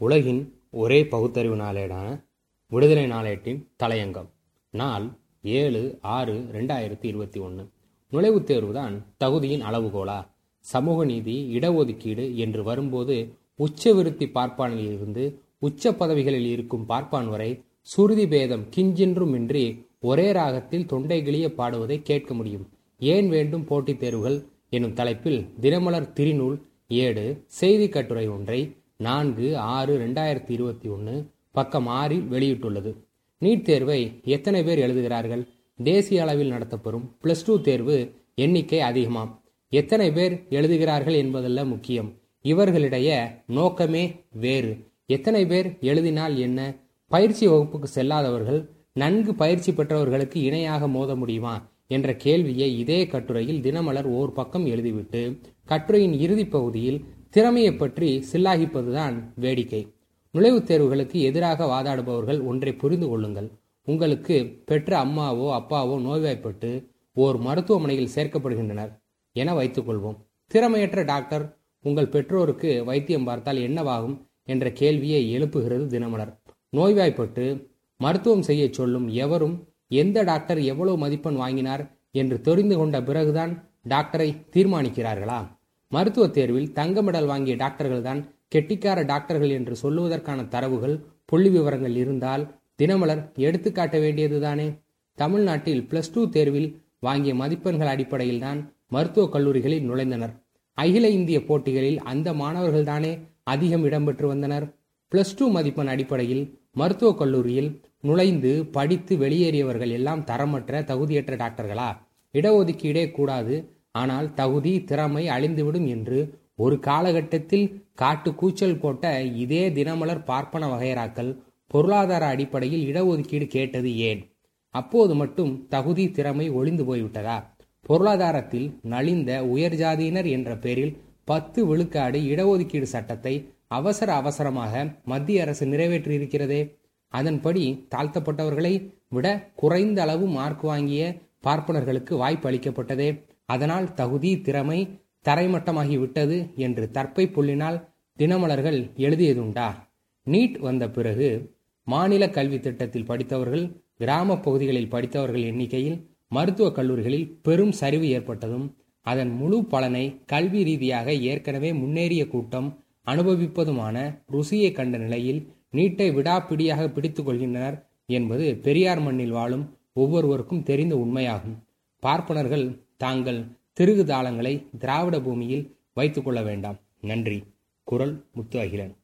உலகின் ஒரே பகுத்தறிவு நாளேடான விடுதலை நாளேட்டின் தலையங்கம். நாள் ஏழு ஆறு ரெண்டாயிரத்தி இருபத்தி ஒன்று நுழைவுத் தேர்வுதான் தகுதியின் அளவுகோலா. சமூக நீதி இடஒதுக்கீடு என்று வரும்போது உச்சவிருத்தி பார்ப்பானில் இருந்து உச்ச பதவிகளில் இருக்கும் பார்ப்பான் வரை சுருதி பேதம் கிஞ்சின்றுமின்றி ஒரே ராகத்தில் தொண்டை கிளிய பாடுவதை கேட்க முடியும். ஏன் வேண்டும் போட்டித் தேர்வுகள்? எனும் தலைப்பில் தினமலர் திரிநூல் ஏடு செய்தி கட்டுரை ஒன்றை நான்கு ஆறு ரெண்டாயிரத்தி இருபத்தி ஒன்று பக்கம் ஆறில் வெளியிட்டுள்ளது. நீட் தேர்வை எத்தனை பேர் எழுதுகிறார்கள்? தேசிய அளவில் நடத்தப்படும் பிளஸ் டூ தேர்வு எண்ணிக்கை அதிகமாம். எத்தனை பேர் எழுதுகிறார்கள் என்பதல்ல முக்கியம். இவர்களிடைய நோக்கமே வேறு. எத்தனை பேர் எழுதினால் என்ன? பயிற்சி வகுப்புக்கு செல்லாதவர்கள் நன்கு பயிற்சி பெற்றவர்களுக்கு இணையாக மோத முடியுமா? என்ற கேள்வியை இதே கட்டுரையில் தினமலர் ஓர் பக்கம் எழுதிவிட்டு கட்டுரையின் இறுதி பகுதியில் திறமையை பற்றி சில்லாகிப்பதுதான் வேடிக்கை. நுழைவுத் தேர்வுகளுக்கு எதிராக வாதாடுபவர்கள் ஒன்றை புரிந்து கொள்ளுங்கள். உங்களுக்கு பெற்ற அம்மாவோ அப்பாவோ நோய்வாய்ப்பட்டு ஓர் மருத்துவமனையில் சேர்க்கப்படுகின்றனர் என வைத்துக்கொள்வோம் திறமையற்ற டாக்டர் உங்கள் பெற்றோருக்கு வைத்தியம் பார்த்தால் என்னவாகும் என்ற கேள்வியை எழுப்புகிறது தினமலர். நோய்வாய்ப்பட்டு மருத்துவம் செய்ய சொல்லும் எவரும் எந்த டாக்டர் எவ்வளவு மதிப்பெண் வாங்கினார் என்று தெரிந்து கொண்ட பிறகுதான் டாக்டரை தீர்மானிக்கிறார்களா? மருத்துவ தேர்வில் தங்க மெடல் வாங்கிய டாக்டர்கள் தான் கெட்டிக்கார டாக்டர்கள் என்று சொல்லுவதற்கான தரவுகள் புள்ளி விவரங்கள் இருந்தால் தினமலர் எடுத்துக்காட்ட வேண்டியதுதானே? தமிழ்நாட்டில் பிளஸ் டூ தேர்வில் வாங்கிய மதிப்பெண்கள் அடிப்படையில் தான் மருத்துவக் கல்லூரிகளில் நுழைந்தனர். அகில இந்திய போட்டிகளில் அந்த மாணவர்கள் தானே அதிகம் இடம்பெற்று வந்தனர்? பிளஸ் டூ மதிப்பெண் அடிப்படையில் மருத்துவக் கல்லூரியில் நுழைந்து படித்து வெளியேறியவர்கள் எல்லாம் தரமற்ற தகுதியற்ற டாக்டர்களா? இடஒதுக்கீடே கூடாது ஆனால் தகுதி திறமை அழிந்துவிடும் என்று ஒரு காலகட்டத்தில் காட்டு கூச்சல் போட்ட இதே தினமலர் பார்ப்பன வகையராக்கள் பொருளாதார அடிப்படையில் இடஒதுக்கீடு கேட்டது ஏன்? அப்போது மட்டும் தகுதி திறமை ஒளிந்து போய்விட்டதா? பொருளாதாரத்தில் நலிந்த உயர் ஜாதியினர் என்ற பெயரில் பத்து விழுக்காடு இடஒதுக்கீடு சட்டத்தை அவசர அவசரமாக மத்திய அரசு நிறைவேற்றியிருக்கிறதே. அதன்படி தாழ்த்தப்பட்டவர்களை விட குறைந்த அளவு மார்க் வாங்கிய பார்ப்பனர்களுக்கு வாய்ப்பு அளிக்கப்பட்டதே அதனால் தகுதி திறமை தரைமட்டமாகி விட்டது என்று தற்பை புள்ளினால் தினமலர்கள் எழுதியதுண்டா. நீட் வந்த பிறகு மாநில கல்வி திட்டத்தில் படித்தவர்கள் கிராம பகுதிகளில் படித்தவர்கள் எண்ணிக்கையில் மருத்துவக் கல்லூரிகளில் பெரும் சரிவு ஏற்பட்டதும் அதன் முழு பலனை கல்வி ரீதியாக ஏற்கனவே முன்னேறிய கூட்டம் அனுபவிப்பதுமான ருசியை கண்ட நிலையில் நீட்டை விடாப்பிடியாக பிடித்துக் கொள்கின்றனர் என்பது பெரியார் மண்ணில் வாழும் ஒவ்வொருவருக்கும் தெரிந்த உண்மையாகும். பார்ப்பனர்கள் தாங்கள் திருகு தாளங்களை திராவிட பூமியில் வைத்துக்கொள்ள வேண்டாம். நன்றி. குரல் முத்து அகிலன்